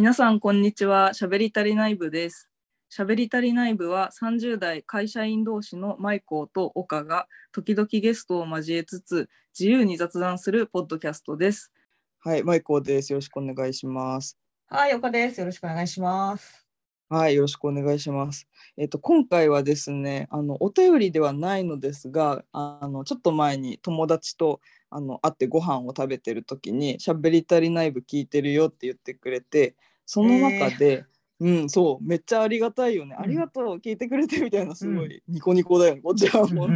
皆さんこんにちは。しゃべり足りない部です。しゃべり足りない部は30代会社員同士のマイコーと岡が時々ゲストを交えつつ自由に雑談するポッドキャストです。はい、マイコーです。よろしくお願いします。はい、岡です。よろしくお願いします。はい、よろしくお願いします。えっ、と今回はですね、あのお便りではないのですが、あのちょっと前に友達とあの会ってご飯を食べてる時にしゃべり足りない部聞いてるよって言ってくれて、その中で、うん、そう、めっちゃありがたいよね。うん。ありがとう、聞いてくれてみたいな、すごい。ニコニコだよね。こっちはもう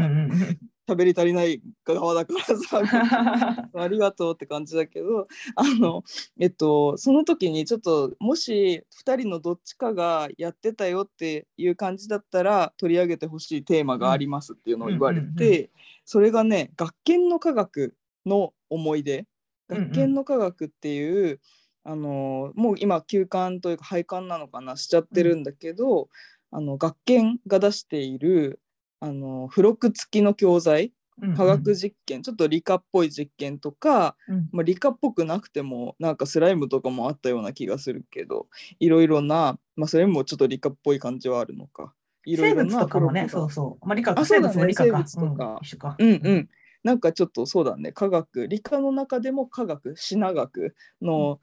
喋り足りない側だからさ、ありがとうって感じだけどあのえっとその時にちょっともし2人のどっちかがやってたよっていう感じだったら取り上げてほしいテーマがありますっていうのを言われてそれがね学研の科学の思い出。学研の科学っていう、あのもう今休館というか廃刊なのかなしちゃってるんだけど、あの学研が出しているあの付録付きの教材科学実験、ちょっと理科っぽい実験とか、うん。まあ、理科っぽくなくてもなんかスライムとかもあったような気がするけどいろいろな、まあ、それもちょっと理科っぽい感じはあるのか。いろい生ろな物とかもね、そうそう。まあ、理科あそうだね。生物も理科か。生物とか。うん一緒か。うんうん。なんかちょっとそうだね。科学。理科の中でも科学。品学の,、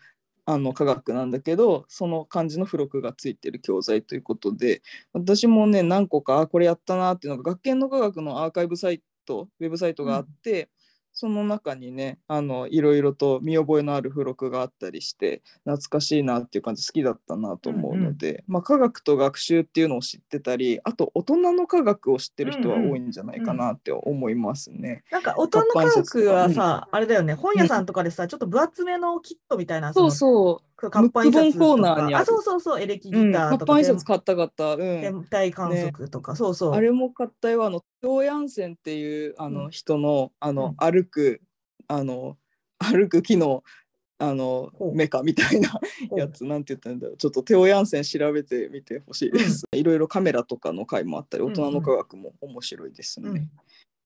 あの科学なんだけどその漢字の付録がついてる教材ということで私もね何個かこれやったなっていうのが学研の科学のアーカイブサイトウェブサイトがあって、その中にねあのいろいろと見覚えのある付録があったりして懐かしいなっていう感じ好きだったなと思うので、まあ、科学と学習っていうのを知ってたりあと大人の科学を知ってる人は多いんじゃないかなって思いますね。なんか、大人の科学はさ、あれだよね、本屋さんとかでさ、ちょっと分厚めのキットみたいな、そうそう活版印コーナーにあそうそうそう、エレキギうん、ターとか、活版印刷買った買った。うん。天体観測とか、そうそう。あれも買ったよ。あの、テオヤンセンっていうあのうん。人の、あの、うん。歩く、あの、歩く木の、あのメカみたいなやつなんて言ったんだろう。ちょっとテオヤンセン調べてみてほしいです、いろいろカメラとかの回もあったり大人の科学も面白いですね。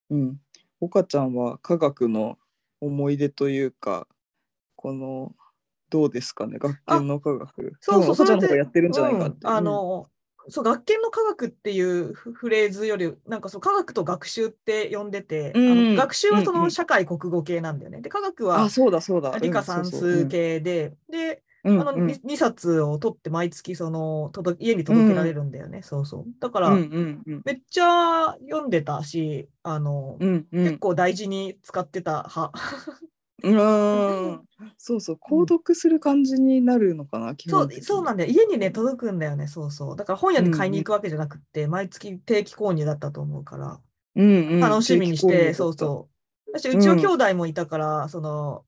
うん。うん。岡ちゃんは科学の思い出というかこのどうですかね？学研の科学。そうそう多分岡ちゃんの方がやってるんじゃないかって、うんあの、そう、学研の科学っていうフフレーズより、なんかそう、科学と学習って呼んでて、うん。あの学習はそうんうん。の社会国語系なんだよね。で、科学はあそうだそうだ。理科うんそう算そうう。ん数系で、で、うんあのうん。2, 冊を取って毎月その届家に届けられるんだよね。そうそう。だから、うんうんうん。めっちゃ読んでたし、あの、うんうん。結構大事に使ってた派。うん。そうそう購読する感じになるのかな、基そうそうなんだよ。家にね、届くんだよね。そうそう。だから本屋に買いに行くわけじゃなくって、毎月定期購入だったと思うから、うんうん。楽しみにして、そううそう。私、うちはうん兄弟もいたから、その、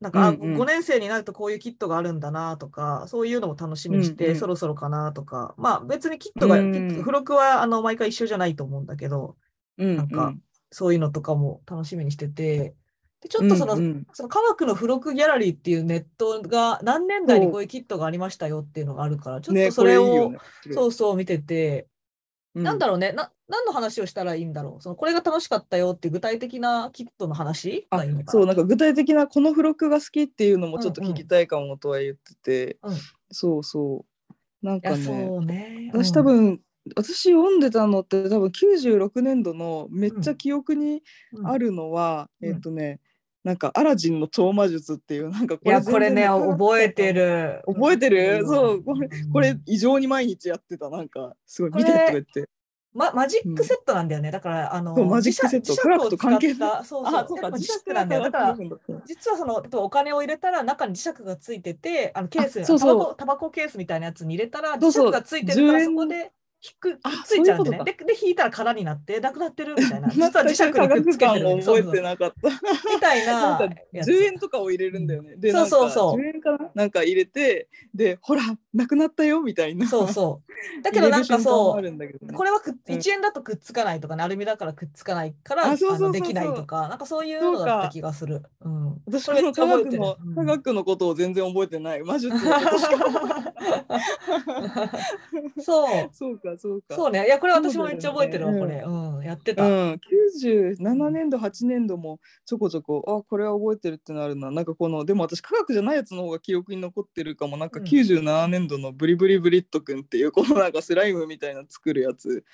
なんか、あうんうん。5年生になるとこういうキットがあるんだなとか、そういうのも楽しみにして、うんうんそろそろかなとか、まあ別にキットが、うん付録はあの毎回一緒じゃないと思うんだけど、うん。なんかそういうのとかも楽しみにしてて、でちょっとその、うんうん。その科学の付録ギャラリーっていうネットが何年代にこういうキットがありましたよっていうのがあるから、ちょっねとそれを、こいいよね。そうそう見てて、うん。なんだろうねな、何の話をしたらいいんだろう？そのこれが楽しかったよっていう具体的なキットの話あがいいのかな？そうなんか具体的なこの付録が好きっていうのもちょっとうんうん聞きたいかもとは言ってて、うん。そうそう。なんかねそうね。私多分、私読んでたのって多分96年度のめっちゃ記憶にうん、あるのは、うん。えっ、とねなんかアラジンの超魔術っていうなんかこいや、これね、覚えてる。覚えてる？そう。これうんこれ異常に毎日やってた。なんかすごい見てとか言って。ま、マジックセットなんだよね。だから、あの、マジックセット。磁石科学と関係磁石を使ったそうそう。あそうか磁石なんだよ。だから、実はその、お金を入れたら中に磁石がついてて、あのケースタバコ、タバコケースみたいなやつに入れたら、磁石がついてるから10そこで引く、くっあついちゃうんでね。で、で、引いたら空になって、なくなってるみたいな。実実は磁石にくっつけてる。も覚えてななかった。みたいなんかなやつ。10円とかを入れるんだよね。でそうそうそう。なんか10円かななんか入れてでほらなくなったよみたいな。そうそう。だけどなんかそう、ね。これはくっうん。1円だとくっつかないとかね、アルミだからくっつかないからできないとか、なんかそういうのだった気がする。うん、私この科学の、科学のことを全然覚えてない。魔術のことしかそう。そうかかそうか。そうね。いや、これ私もめっちゃ覚えてるわ、これ。うん、やってた。うん、97年度8年度もちょこちょこあこれは覚えてるってなるな。なんかこのでも私科学じゃないやつの方が記憶に残ってるかも。なんかうん。97年度のブリブリブリットくんっていうこのなんかスライムみたいな作るやつ。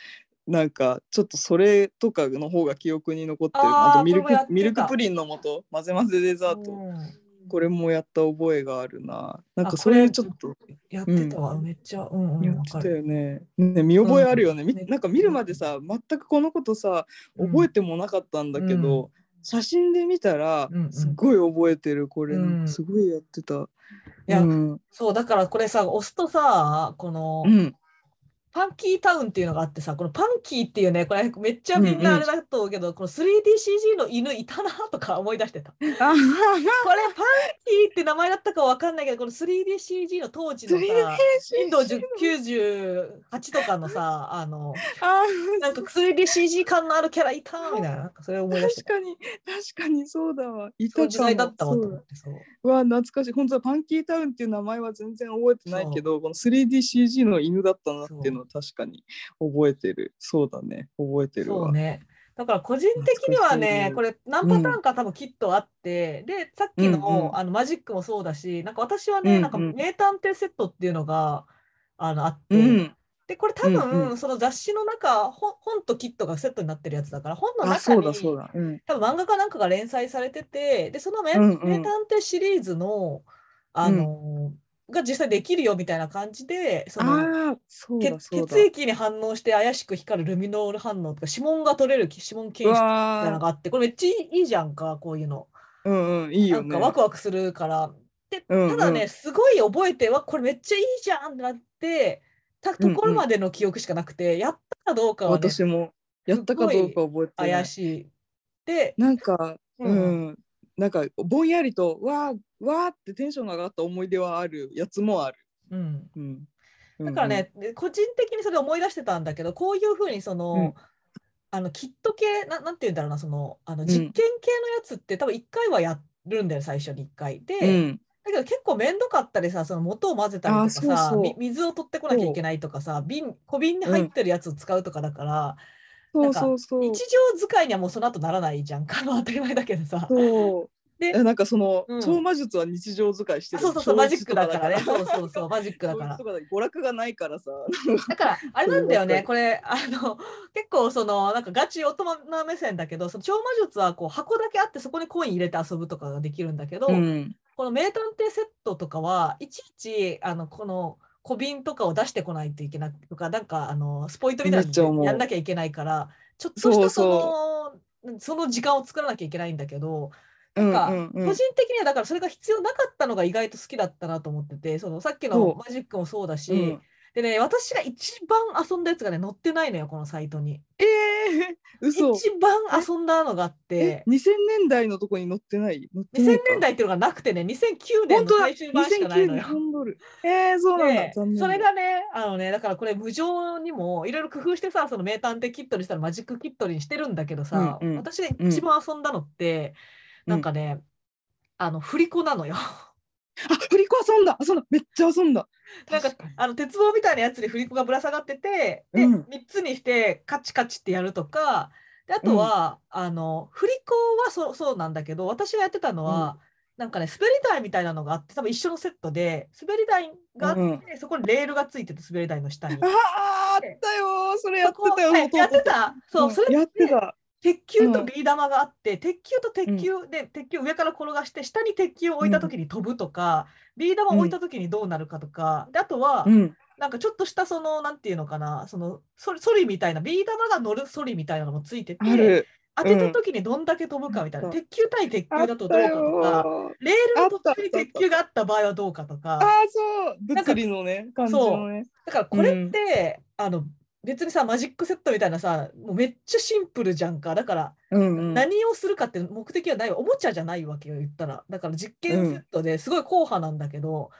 なんかちょっとそれとかの方が記憶に残ってる。あとミルクミルクプリンの素混ぜ混ぜデザート、うんこれもやった覚えがあるな。なんあかそれちょっと。やってたわ、めっちゃ。うんうん、やってた。よね。ね見覚えあるよね。みうん。なんか見るまでさ全くこのことさ覚えてもなかったんだけど、写真で見たらうんうん。すごい覚えてるこれ、うん。すごいやってた。いやうん、そう、だからこれさ、押すとさ、この、うん、パンキータウンっていうのがあってさ、このパンキーっていうね、これめっちゃみんうんうん。なあれだと思うけど、この 3DCG の犬いたなとか思い出してた。これあパンキーって名前だったかわかんないけど、この 3DCG の当時のさ、Windows 98とかのさ、あの、あなんか 3DCG 感のあるキャラいたみたいな、なんかそれを思い出して。た。確かに。確かにそうだわ。いた時代だったわと思って、そう。う。わ懐かしい。本当はパンキータウンっていう名前は全然覚えてないけどこの 3DCG の犬だったなっていうのは確かに覚えてる。そうだね。覚えてるわ。そうね。だから個人的にはね、懐これ何パターンか多分きっとあって、で、さっきの,、うんうん。あのマジックもそうだし、なんか私はね、うんうん。なんか名探偵セットっていうのがあのあって、うん。で、これ多分、うんうん。その雑誌の中、本本とキットがセットになってるやつだから、本のあ中にそうだそうだ。うん。多分漫画かなんかが連載されてて、で、その名,、探偵シリーズの、あのが実際できるよみたいな感じで、その血液に反応して怪しく光るルミノール反応とか指紋が取れる指紋検う出みたいなのわがあってこれめっちゃいいじゃんかこういうの。ーうんうんいいよね。なんかワクワクするから。でうんうん。ただねすごい覚えてわこれめっちゃいいじゃんってなってたところまでの記憶しかなくて、やったかどうかはね私も。やったかどうか覚えてない。怪しい。で、なんかううんん、なんかぼんやりとわーわーってテンションが上がった思い出はあるやつもある。うん、うん、だからね、で個人的にそれ思い出してたんだけどこういうふうにその、うん。ああのキット系ななんて言うんだろうなそのあのん。実験系のやつって、多分1回はやるんだよ最初に1回。で、うん、うん、だけど結構面倒かったりさその元を混ぜたりとかさ水を取ってこなきゃいけないとかさ瓶小瓶に入ってるやつを使うとかだから、そうそうそう。日常使いにはもうその後ならないじゃん。か当たり前だけどさ。そう。でえなんかその、うん。超魔術は日常使いしてるあそうそうそうマジックだからね。超 そうそうそうマジックだから。娯楽がないからさ。だからあれなんだよねそ これあの結構そのなんかガチ大人目線だけどその超魔術はこう箱だけあってそこにコイン入れて遊ぶとかができるんだけど、うん。この名探偵セットとかはいちいちあのこの小瓶とかを出してこないといけないとかなんかあのスポイトみたいなのやんなきゃいけないからちょっとしたそうそのその時間を作らなきゃいけないんだけどなんか、個人的にはだからそれが必要なかったのが意外と好きだったなと思っててそのさっきのマジックもそうだし、うんでね私が一番遊んだやつがね載ってないのよこのサイトに。えー、嘘。一番遊んだのがあって。え2000年代のとこに載ってない？載ってな2000いか。年代っていうのがなくてね2009年の最終版しかないのよ。2009ドルえー、そうなんだ。で残念。それがねあのねだからこれ無常にもいろいろ工夫してさその名探偵キットにしたらマジックキットにしてるんだけどさ、うんうん。私が一番遊んだのって、うんなんかねあの振り子なのよ。あ振り子遊んだ。遊んだ。めっちゃ遊んだ。なんかあの鉄棒みたいなやつに振り子がぶら下がっててで、うん。3つにしてカチカチってやるとかであとは、あの振り子はそうそうなんだけど私がやってたのは、なんかね滑り台みたいなのがあって多分一緒のセットで滑り台があって、うんそこにレールがついてて滑り台の下に。あーあったよー。それやってたよはいやってた。そう、ん。それやってた鉄球うん。とビー玉があって、鉄球と鉄球で、鉄球を上から転がして下に鉄球を置いた時に飛ぶとか、ビー玉を置いた時にどうなるかとか、であとは、うん。なんかちょっとしたそのなんていうのかなそのソリみたいなビー玉が乗るソリみたいなのもついてて当てた時にどんだけ飛ぶかみたいな、うん鉄球対鉄球だとどうかとかよ。レールの途中に鉄球があった場合はどうかとかあーそう。なんか物理のね感じのね。だからこれって、あの別にさマジックセットみたいなさもうめっちゃシンプルじゃんか。だからうんうん。何をするかって目的はないわ。おもちゃじゃないわけよ言ったら。だから実験セットですごい硬派なんだけど、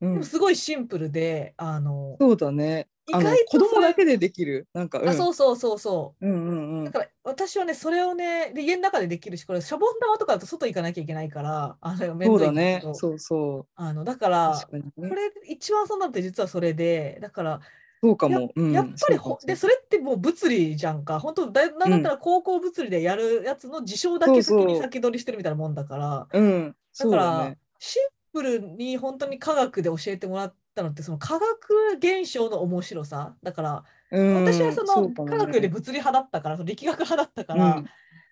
うん。でもすごいシンプルであのそうだね。意外と子供だけでできる？なんかうん。あそうそうそうそう。うんうんうん。だから私はねそれをねで家の中でできるしこれシャボン玉とかだと外行かなきゃいけないからあの面そうだね。そうそう。あのだからね。これ一番遊んだのって実はそれでだからそうかも。うんやっぱりでそれってもう物理じゃんか。本当だなん。だったら高校物理でやるやつの事象だけ先に先取りしてるみたいなもんだから。う。ん、だから。シンプルに本当に科学で教えてもらったのってその化学現象の面白さ。だからうん。私はその科学より物理派だったからその力学派だったから、うん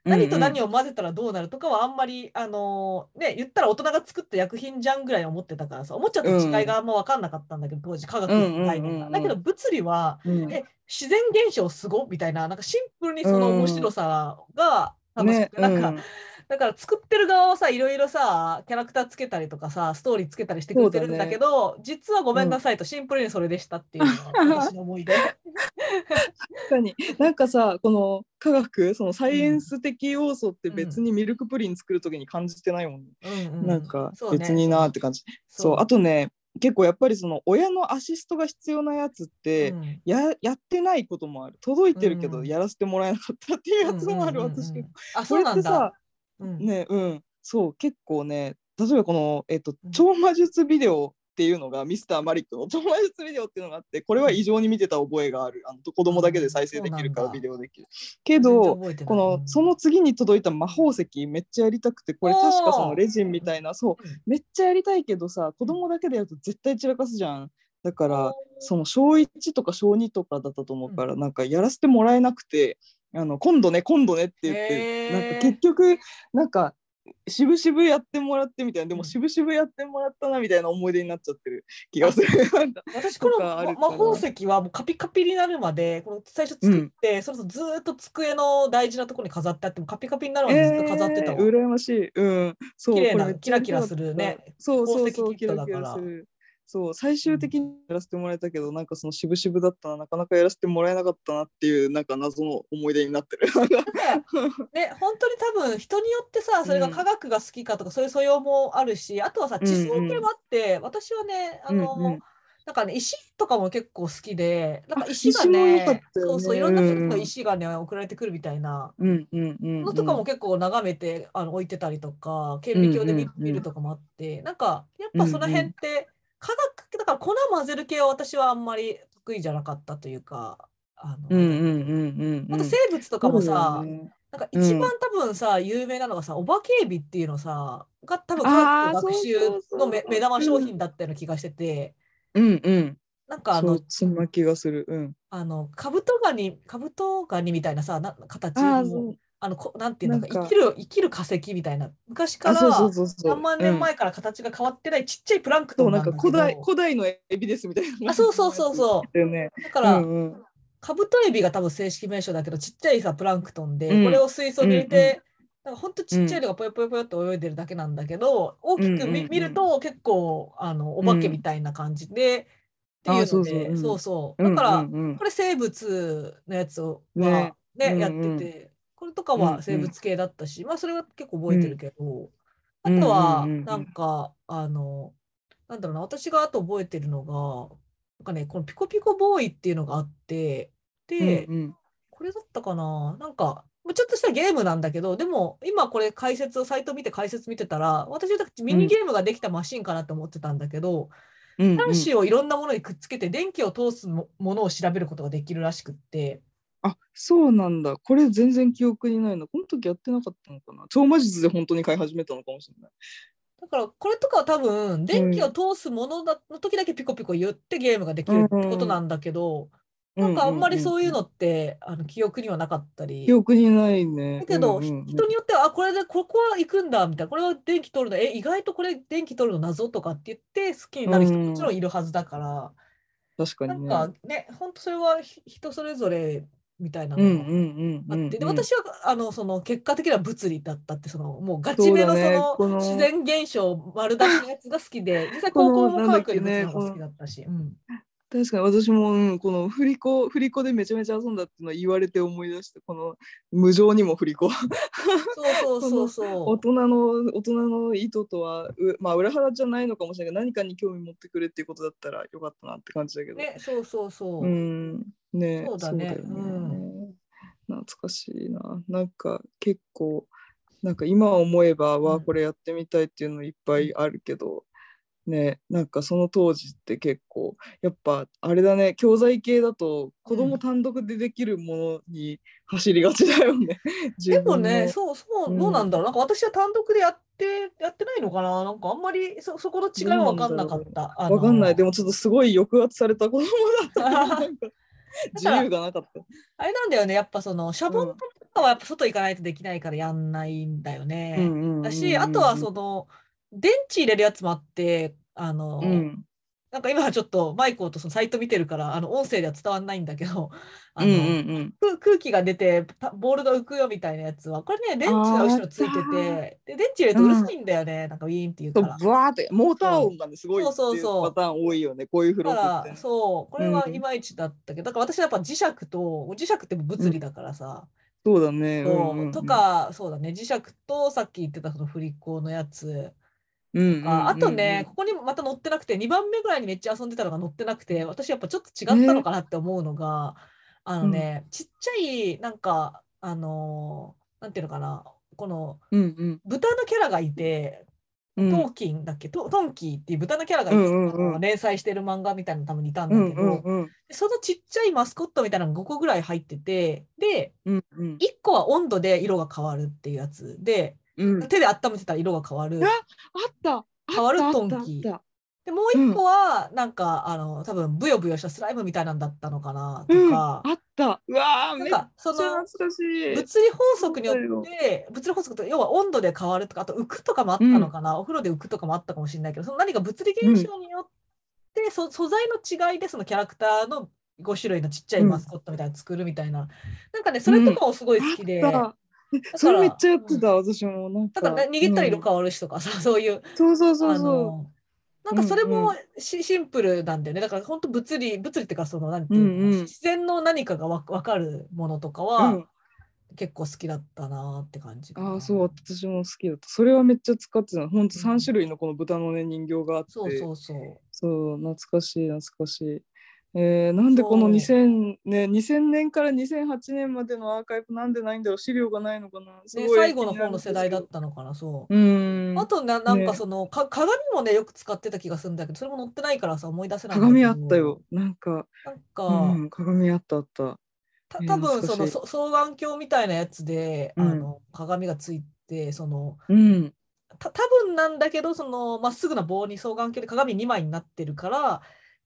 何と何をを混ぜたらどうなるとかはあんまり、あのーね、言ったら大人が作った薬品じゃんぐらい思ってたからさ思っちゃった違いがあんま分かんなかったんだけど、当時科学の概念が。うんうんうんうん。だけど物理はうん。え自然現象すごみたいななんかシンプルにその面白さが楽しねく、なんかうんだから作ってる側はさいろいろさキャラクターつけたりとかさストーリーつけたりしてくれてるんだけど実はごめんなさいとシンプルにそれでしたっていうのが 私の思い出。確かに。なんかさこの科学そのサイエンス的要素って別にミルクプリン作る時に感じてないもん、ね。うんうんなんか別になーって感じ。そう。あとね結構やっぱりその親のアシストが必要なやつって、うん。ややってないこともある。届いてるけどうんやらせてもらえなかったっていうやつもある、うんうんうんうん私あこそうなんだ。ねうん。そう結構ね例えばこの、えっとうん。超魔術ビデオっていうのがミスターマリックの超魔術ビデオっていうのがあってこれは異常に見てた覚えがある。あの子供だけで再生できるからビデオできる。けどこのその次に届いた魔法石めっちゃやりたくてこれ確かそのレジンみたいなそううん。めっちゃやりたいけどさ子供だけでやると絶対散らかすじゃん。だからその小1とか小2とかだったと思うから、なんかやらせてもらえなくてあの今度ね今度ねって言ってなんか結局なんか渋々やってもらってみたいなでうんも渋々やってもらったなみたいな思い出になっちゃってる気がする。私この魔法石はもうカピカピになるまでこの最初作って、それとずーっと机の大事なところに飾ってあってもカピカピになるまでずっと飾ってたわ。えー羨ましい。うん。そう。綺麗なキラキラするね。そうそうそう、キラキラする。そう、最終的にやらせてもらえたけど、なんかその渋々だったな、なかなかやらせてもらえなかったなっていう、なんか謎の思い出になってる。ね本当に多分人によってさそれが科学が好きかとか、そういう素養もあるしあとはさ地層系もあって、私はねあの、うんうん。なんかね石とかも結構好きでなんかあ石がねねそうそういろんな種類のうん。石がね送られてくるみたいな。うんうんうん、のとかも結構眺めてあの置いてたりとか顕微鏡で見るとかもあってなんかやっぱその辺って科学だから粉混ぜる系は私はあんまり得意じゃなかったというかあの、うんうんうん生物とかもさ、ねなんか一番多分さ、有名なのがさお化けエビっていうのさが多分科学と学習のめ目玉商品だったような気がしてて、うんうん。なんかあのそんな気がする。うん。あのカブトガニカブトガニみたいなさな形の。あのこなんていうのか。生きる生きる化石みたいな。昔かあ、らそうそうそうそう。何万年前から形が変わってないちっちゃいプランクトンなんか古代、古代のエビですみたいな。あそうそうそうそう。だよね。だから、うんうん。カブトエビが多分正式名称だけどちっちゃいさプランクトンで、うん。これを水槽に入れうんて、なんかほんとちっちゃいのがぽよぽよぽよって泳いでるだけなんだけど大きく見,、うんうんうん。見ると結構あのお化けみたいな感じで、っていうのあそうそう。でうん。そうそう。だから、うんうん。うんこれ生物のやつはね。ねうんやうん。っててこれとかうんうん。は生物系だったし、まあそれは結構覚えてるけど、うんあとはうんうんうん。うんなんか、あのなんだろうな私があと覚えてるのがなんかねこのピコピコボーイっていうのがあってで、うんうん。これだったかななんかまあちょっとしたゲームなんだけどでも今これ解説をサイト見て解説見てたら私はミニゲームができたマシンかなと思ってたんだけど、うんうん。端子をいろんなものにくっつけて電気を通すもものを調べることができるらしくってあそうなんだ。これ全然記憶にないの。この時やってなかったのかな。超魔術で本当に買い始めたのかもしれない。だからこれとかは多分電気を通すものだの時だけピコピコ言ってゲームができるってことなんだけど、なんかあんまりそういうのって、あの記憶にはなかったり記憶にないね。だけど、うんうんうん人によってはあこれでここは行くんだみたいなこれは電気通るのえ意外とこれ電気通るの謎とかって言って好きになる人うんもちろんいるはずだから、なん確かにね。かね本当それはひ人それぞれみたいなの。が。あって、で私はあのその結果的には物理だったってそのもうガチめのその自然現象丸出しのやつが好きで実際高校も科学の方が好きだったし、うん確かに私も、うん、この振り子振り子でめちゃめちゃ遊んだっていうのは言われて思い出してこの無情にも振り子。そうそうそうそ大う。人の大人の意図とはうまあ裏腹じゃないのかもしれないけど何かに興味持ってくれっていうことだったらよかったなって感じだけど、ね、そうそうそう。うん。ねそうだね。ようん。懐かしいな。なんか結構なんか今思えば、わあうん。これやってみたいっていうのいっぱいあるけどねなんかその当時って結構やっぱあれだね教材系だと子うん供単独でできるものに走りがちだよね。でもね、そうそうう、んどうなんだろう。なんか私は単独でやって、やってないのかな。なんかあんまりそ、そこの違いは分かんなかった。あのわかんないでもちょっとすごい抑圧された子供だったからなんか 自由がなかった。あれなんだよね。やっぱその、シャボン玉とかはやっぱ外行かないとできないからやんないんだよね。だし、あとはその、電池入れるやつもあって、あの、うん。なんか今はちょっとマイコーとそのサイト見てるから、あの音声では伝わんないんだけど、あの、うんうん空空気が出てたボールが浮くよみたいなやつはこれね電池が後ろついてあてで電池入れるとうるさいんだよね、なんかウィーンっていうから。ブワーってモーター音がねすごいっていうパターン多いよねこういうフロだックって。からそうこれはうんいまいちだったけど、だから私はやっぱ磁石と磁石って物理だからさ、そうだね。そううんうん。うんと、かそうだね磁石とさっき言ってたその振り子のやつ。うんうんうんうんああとね、ここにまた載ってなくて2番目ぐらいにめっちゃ遊んでたのが載ってなくて私やっぱちょっと違ったのかなって思うのが、あのね、ちっちゃいなんかあのーなんていうのかなこのうんうん。豚のキャラがいて、うん。トーキンだっけ？トトンキーっていう豚のキャラがうんうん連載してる漫画みたいなの多分いたんだうんけど、うんうんでそのちっちゃいマスコットみたいなのが5個ぐらい入っててでうんうん。1個は温度で色が変わるっていうやつでうん。手で温めてたら色が変わる。ああった。変わるトンキ。でもう一個は、なんか、あの、多分ブヨブヨしたスライムみたいなんだったのかなとうんか、あった。うわーなんめっちゃか、その、懐かしい。物理法則によって、物理法則と要は温度で変わるとか、あと浮くとかもあったのかな、お風呂で浮くとかもあったかもしれないけど、その何か物理現象によって、そ素材の違いでそのキャラクターの5種類のちっちゃいマスコットみたいなの作るみたいな、なんかね、それとかもすごい好きで、あったそれめっちゃやってた、私もなんか。だから、ね、握ったら色うん変わるしとかさ、そういう。そうそうそうそあのなんかそれうんうもしシンプルなんだよね。だから本当物理、物理っていうかそのなんていうの、うんうん自然の何かがわ分かるものとかう。は、うん結構好きだったなって感じ。ああ、そう、私も好きだった。それはめっちゃ使ってた。ほんと3種類のこの豚のね、人形があって。そうそうそう。そう、懐かしい、懐かしい。えー、なんでこのそう2000、ね、2000年から2008年までのアーカイブなんでないんだろう？資料がないのかな？すね、最後の方の世代だったのかな、そう。うーん。あとな、なんかねその、か鏡もね、よく使ってた気がするんだけど、それも載ってないからさ、思い出せない鏡どあったよ。。なんか、なんか、うん、鏡あったあった。ねた多分そのそ双眼鏡みたいなやつで、うんあの鏡がついて、その、うん。た多分なんだけどそのまっすぐな棒に双眼鏡で鏡2枚になってるから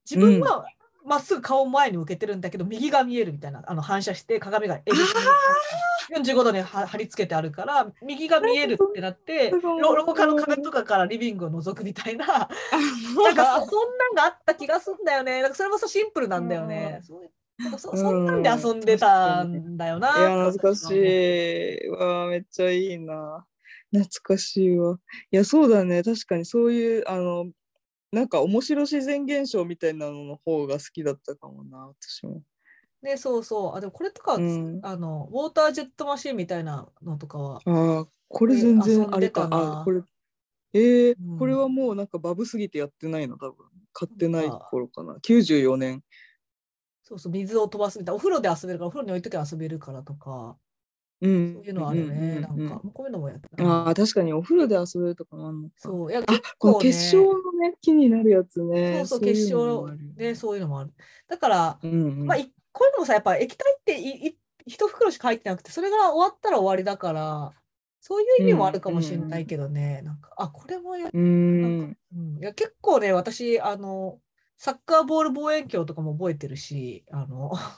自分はまっすぐ顔を前に向けてるんだけど、右が見えるみたいなあの反射して鏡が L 字に45度には貼り付けてあるから右が見えるってなって廊下の壁とかからリビングを覗くみたいな なんかそそんなんがあった気がするんだよねなんかそれもさシンプルなんだよね。そそそんなんで遊んでたんだよな。いや、懐かしい。わあ、めっちゃいいな。懐かしいわ。いや、そうだね。確かにそういう、あの、なんか面白自然現象みたいなのの方が好きだったかもな、私も。ね、そうそう。あ、でもこれとかうんあの、ウォータージェットマシンみたいなのとかは、ああ、これ全然あれか。あ、これ。えーうんこれはもうなんかバブすぎてやってないの、多分。買ってない頃かな。94年。そうそう、水を飛ばすみたいな、お風呂で遊べるから、お風呂に置いときゃ遊べるからとか、うん。そういうのあるよね。うんうんうんなんか、こういうのもやってたあなあ、確かにお風呂で遊べるとかもあんのか。そう、いや、あ結この構ね結晶のね、木になるやつね。そうそう、い結晶で、そういうのもある。だから、うんうん。まあ、いこういうのもさ、やっぱ液体っていい一袋しか入ってなくて、それが終わったら終わりだから、そういう意味もあるかもしれないけどね、なんか、あ、これもやうーん。うん、いや結構ね、私、あの、サッカーボール望遠鏡とかも覚えてるし、あの、サ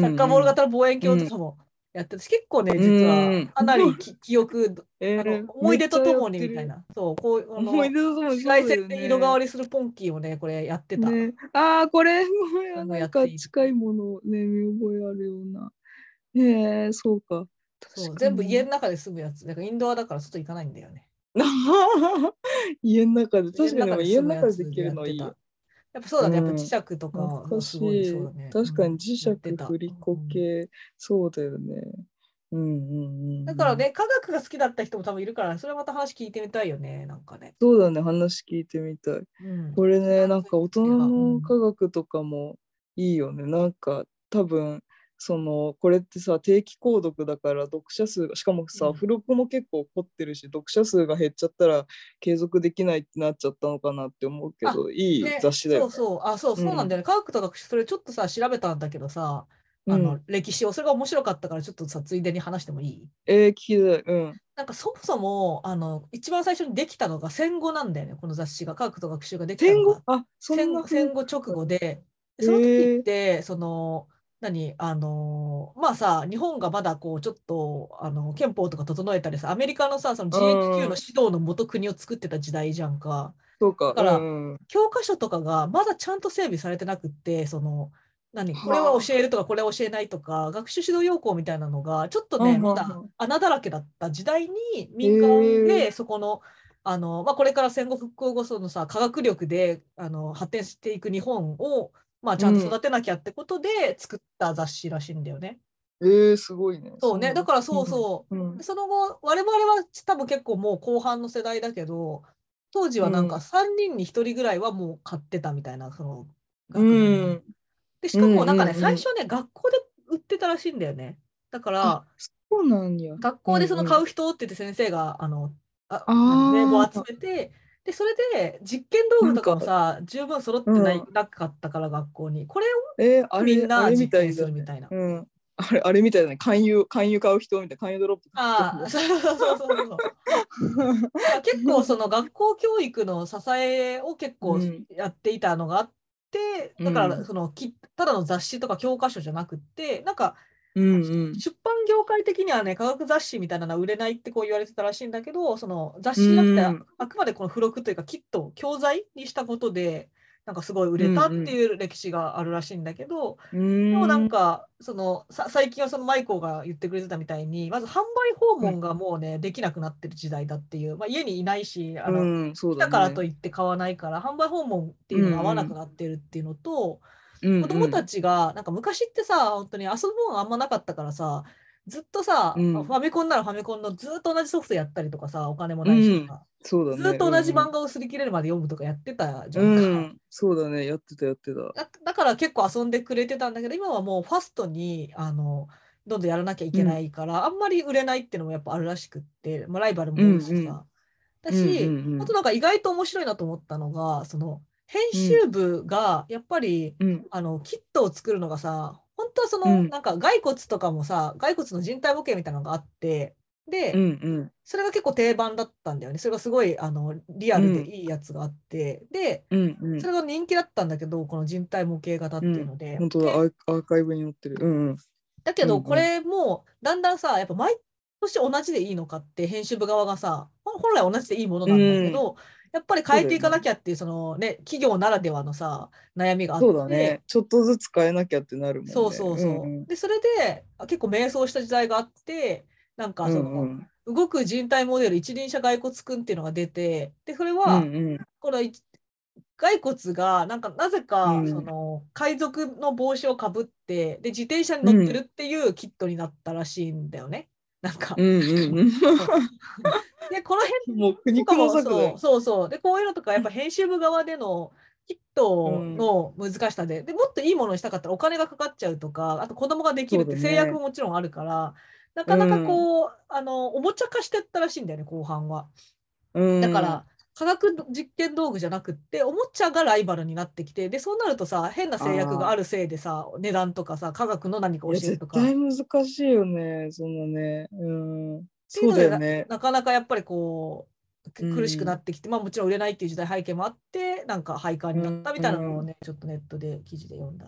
サッカーボール型の望遠鏡とかもやってるし、結構ね、実うんはかなりき 記憶、あえーの思い出とともにみたいな、そう、こう、あの思い出とともにねで色変わりするポンキーをね、これやってた。ね、ああ、これ、なんか近いものね、見覚えあるような。へえ、そうか。そう全部家の中で住むやつ。だからインドアだから外行かないんだよね。家の中で、確かに家家の中での中でできるのいいよ。やっぱそうだね、やっぱうん磁石とかね。。確かうんに磁石振り子系、そうだよね。うんうんうん。だから。ね、科学が好きだった人も多分いるから、それはまた話聞いてみたいよね、なんかね。そうだね、話聞いてみたい。うんこれね、なんか大人うのん科学とかもいいよね。なんか多分そのこれってさ定期購読だから読者数がしかもさ、うん付録も結構凝ってるし読者数が減っちゃったら継続できないってなっちゃったのかなって思うけどいいね雑誌だよね。そうそう、あ、そう、そうなんだよね。科学と学習、それちょっとさ、調べたんだけどさ、あの、うん歴史を、それが面白かったから、ちょっとさ、ついでに話してもいい？えー、聞きたい。うん。なんかそもそも、あの、一番最初にできたのが戦後なんだよね、この雑誌が。科学と学習ができたのが。戦後？あ戦戦後直後で、でその時って、その、何あのまあさ日本がまだこうちょっとあの憲法とか整えたりさアメリカのさその GHQ の指導の元国を作ってた時代じゃんか。そうか。だからうんうん。教科書とかがまだちゃんと整備されてなくってその何これは教えるとかこれは教えないとか学習指導要項みたいなのがちょっとねまだ穴だらけだった時代に民間でそこのあの、まあ、これから戦後復興後そのさ科学力であの発展していく日本を、まあ、ちゃんと育てなきゃってことで作った雑誌らしいんだよね。えー、すごいね。そうね。だからそうそううん。う。ん。その後我々は多分結構もう後半の世代だけど当時はなんかうん。3人に1人ぐらいはもう買ってたみたいなその学う年。でしかもなんかね、うん。うんうん最初ね学校で売ってたらしいんだよね。だからあそうなんや。学校でその買うう人って言って先生があのあ名簿を集めてでそれで実験道具とかもさ十分揃ってない、うんなかったから学校にこれん。えー、あをみれあれんな実みたいだ験するみたいな。うん。あれあれみたいだね。勧誘勧誘買う人みたいな勧誘ドロップああ、そうそうそうそう。結構その学校教育の支えを結構うんやっていたのがあって、だかうんらそのきただの雑誌とか教科書じゃなくってなんかうんうん。出版業界的にはね科学雑誌みたいなのは売れないってこう言われてたらしいんだけどその雑誌じゃなくて、うんあくまでこの付録というかキット教材にしたことでなんかすごい売れたっていう歴史があるらしいんだけど、ででもなんかそのさ最近はそのマイコーが言ってくれてたみたいにまず販売訪問がもうね、できなくなってる時代だっていう、まあ、家にいないしあの、うん、そう来。たからといって買わないから販売訪問っていうのが合わなくなってるっていうのと、うん子供たちがなんか昔ってさ本当に遊ぶものあんまなかったからさずっとさ、うんファミコンならファミコンのずっと同じソフトやったりとかさお金もないしとか、そうだね。ずっと同じ漫画を擦り切れるまで読むとかやってたじゃうん。うん、そうだね。やってたやってた。だだから結構遊んでくれてたんだけど今はもうファストにあのどんどんやらなきゃいけないから、あんまり売れないっていうのもやっぱあるらしくって、まあ、ライバルも多いしさ。うんうんだし、うんうんうんあとなんか意外と面白いなと思ったのがその編集部がやっぱり、うん、あのキットを作るのがさ本当はその、うん。なんか骸骨とかもさ骸骨の人体模型みたいなのがあってで、うん、うん、それが結構定番だったんだよね。それがすごいあのリアルでいいやつがあって、でうん、うん。そ。れが人気だったんだけど、この人体模型型っていうので。本当だ。でアー、カイブに載ってる。うん、うん。だけど、うんうん。これもだんだんさ、やっぱ毎年同じでいいのかって編集部側がさ、ほ本来同じでいいものなんだけど、やっぱり変えていかなきゃっていう、そのね、企業ならではのさ、悩みがあって。そうだね。ちょっとずつ変えなきゃってなるもんね。そうそうそう。んんで、それであ結構迷走した時代があって、なんかその、うんうん動く人体モデル一輪車骸骨くんっていうのが出て、で、それうは、んうんこの一骸骨がなんかなぜかうんその海賊の帽子をかぶってで自転車に乗ってるっていうキットになったらしいんだよね。なんか。うんうんうん。でこの辺もう苦とかも肉のそう。そうそう。でこういうのとかやっぱ編集部側でのキットの難しさで,、でもっといいものにしたかったらお金がかかっちゃうとかあと子供ができるって制約ももちろんあるから、なかなかこう、あのおもちゃ化してったらしいんだよね後半は。うん。だから、科学実験道具じゃなくっておもちゃがライバルになってきてでそうなるとさ変な制約があるせいでさ値段とかさ科学の何か教えるとか対難しいよね。そのね。うん。そうだよね。なかなかやっぱりこう苦しくなってきて、まあもちろん売れないっていう時代背景もあってなんか廃刊になったみたいなのをね、ちょっとネットで記事で読んだ。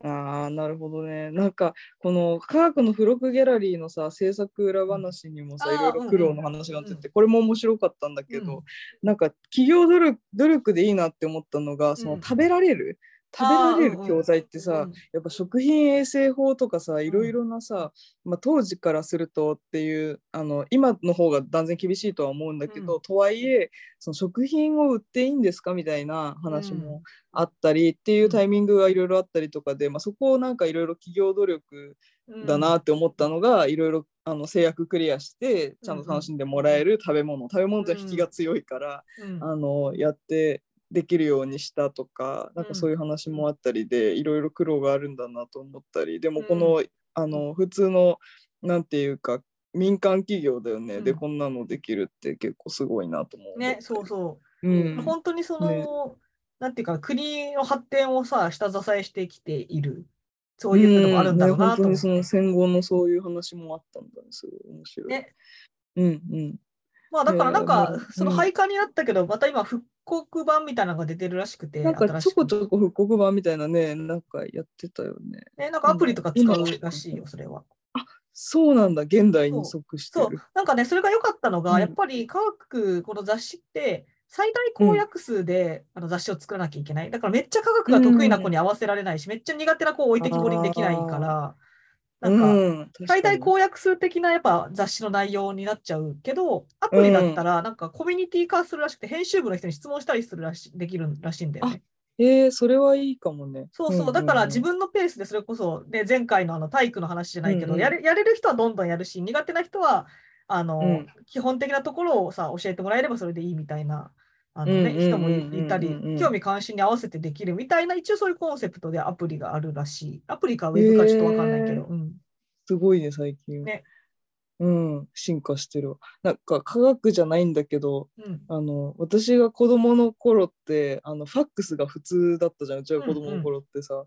ああ、なるほどね。なんか、この科学の付録ギャラリーのさ、制作裏話にもさ、いろいろ苦労の話があってうん。て、これも面白かったんだけど、うん。なんか企業努力努力でいいなって思ったのが、そのうん。食べられる、食べられる教材ってさ、うんやっぱ食品衛生法とかさいろいろなさ、まあ、当時からするとっていうあの今の方が断然厳しいとは思うんだけど、うん。とはいえその食品を売っていいんですかみたいな話もあったりっていうタイミングがいろいろあったりとかで、まあ、そこをなんかいろいろ企業努力うん。だなって思ったのがいろいろあの制約クリアしてちゃんと楽しんでもらえる食べ物、食べ物と引きが強いから、うん。あのやってできるようにしたとかなんかそういう話もあったりでいろいろ苦労があるんだなと思ったり。でもこの,、あの普通のなんていうか民間企業だよね、うん。でこんなのできるって結構すごいなと思う。ね、そうそう。う。ん、本当にその、ね。なんていうか、国の発展をさ、下支えしてきている、そういうのもあるんだろうなとねその戦後のそういう話もあったんだね。すごい面白い。ね。うんうん。まあだからなんねかその廃刊になったけど、また今復刻版みたいなのが出てるらしくて、なんかちょこちょこ復刻版みたいなね、なんかやってたよね。ね、なんかアプリとか使うらしいよ、それは。そうなんだ、現代に即してそう。る。、なんかね、それが良かったのが、うん。やっぱり科学、この雑誌って、最大公約数で、あの雑誌を作らなきゃいけない。だからめっちゃ科学が得意な子に合わせられないし、めっちゃ苦手な子を置いてきぼりにできないから、なんか、うん、最大こ公約数的なやっぱ雑誌の内容になっちゃうけど、アプリだったらなんかコミュニティ化するらしくて、編集部の人に質問したりするらしできるらしいんだよね。えー、それはいいかもね。そうそう、だから自分のペースでそれこそ、ね、前回のあの体育の話じゃないけど、うんうんやれやれる人はどんどんやるし、苦手な人はあの、うん基本的なところをさ教えてもらえればそれでいいみたいな。あのね、人もいいたり興味関心に合わせてできるみたいな、一応そういうコンセプトでアプリがあるらしい。アプリかウェブかちょっとわかんないけど。へーうんすごいね、最近。ねうん、進化してるわ。なんか科学じゃないんだけど、うん。あの私が子供の頃ってあのファックスが普通だったじゃんうちが子供の頃ってさ、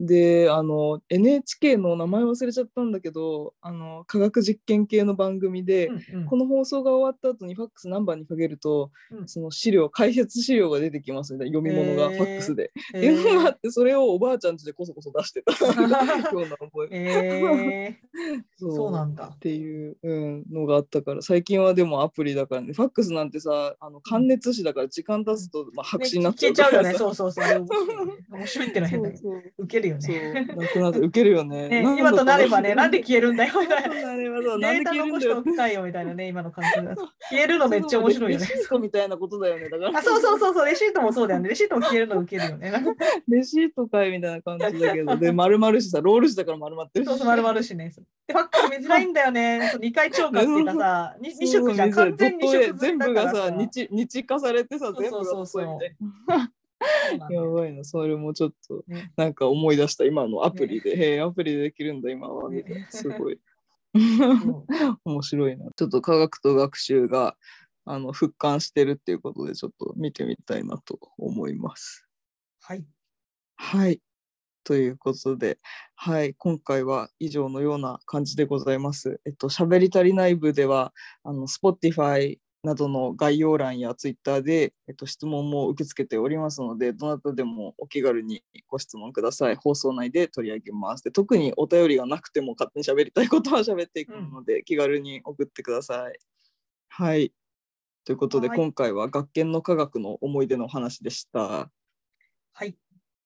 であの NHK の名前忘れちゃったんだけどあの科学実験系の番組で、うんうん。この放送が終わった後にファックス何番にかけると、うん。その資料解説資料が出てきますみたいな読み物がファックスで。へっていうのがあーってそれをおばあちゃんちでこそこそ出してた。今日の。覚え。え そそうなんだ。っていう、うん、のがあったから最近はでもアプリだからねファックスなんてさあの感熱紙だから時間経つと、まあ、白紙になっちゃう消えちゃうよね。さそうそうそう。面白いってのは変だけど。そう受けるよそうね。そうなくなってウケるよねね今となればね、なんで消えるんだよみたいな。そうなればそうデータ残しておきたいよ？みたいなね、今の感じだと。消えるのめっちゃ面白いよね。レシートみたいなことだよねだからあ、そうそうそうそう、レシートもそうだよね。レシートも消えるの受けるよね。レシートかいみたいな感じだけどで丸々しさロール紙だから丸まってるしそうそう、丸々しね。で、ファックス見づらいんだよね。二回超過っていうかさ、二二色じゃん。完全に全部がさ日日日化されてさ全部がそうそうそうドット絵みたいなやばいな、それもちょっと、ねなんか思い出した、今のアプリで。へえ、アプリでできるんだ、今は。みたいなすごい。面白いな。ちょっと科学と学習があの復刊してるっていうことで、ちょっと見てみたいなと思います。はい。はい。ということで、はい、今回は以上のような感じでございます。えっと、喋り足りない部では、あの、Spotify などの概要欄や Twitter で、えっと、質問も受け付けておりますので、どなたでもお気軽にご質問ください。放送内で取り上げます。で特にお便りがなくても勝手に喋りたいことは喋っていくので、気軽に送ってください。はい。ということで、はい今回は学研の科学の思い出の話でした。はい。